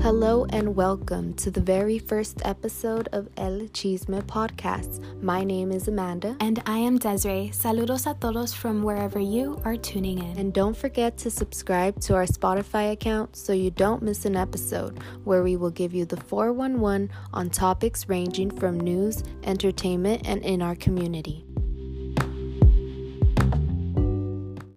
Hello and welcome to the very first episode of El Chisme podcast. My name is Amanda. And I am Desiree. Saludos a todos from wherever you are tuning in. And don't forget to subscribe to our Spotify account so you don't miss an episode where we will give you the 411 on topics ranging from news, entertainment, and in our community.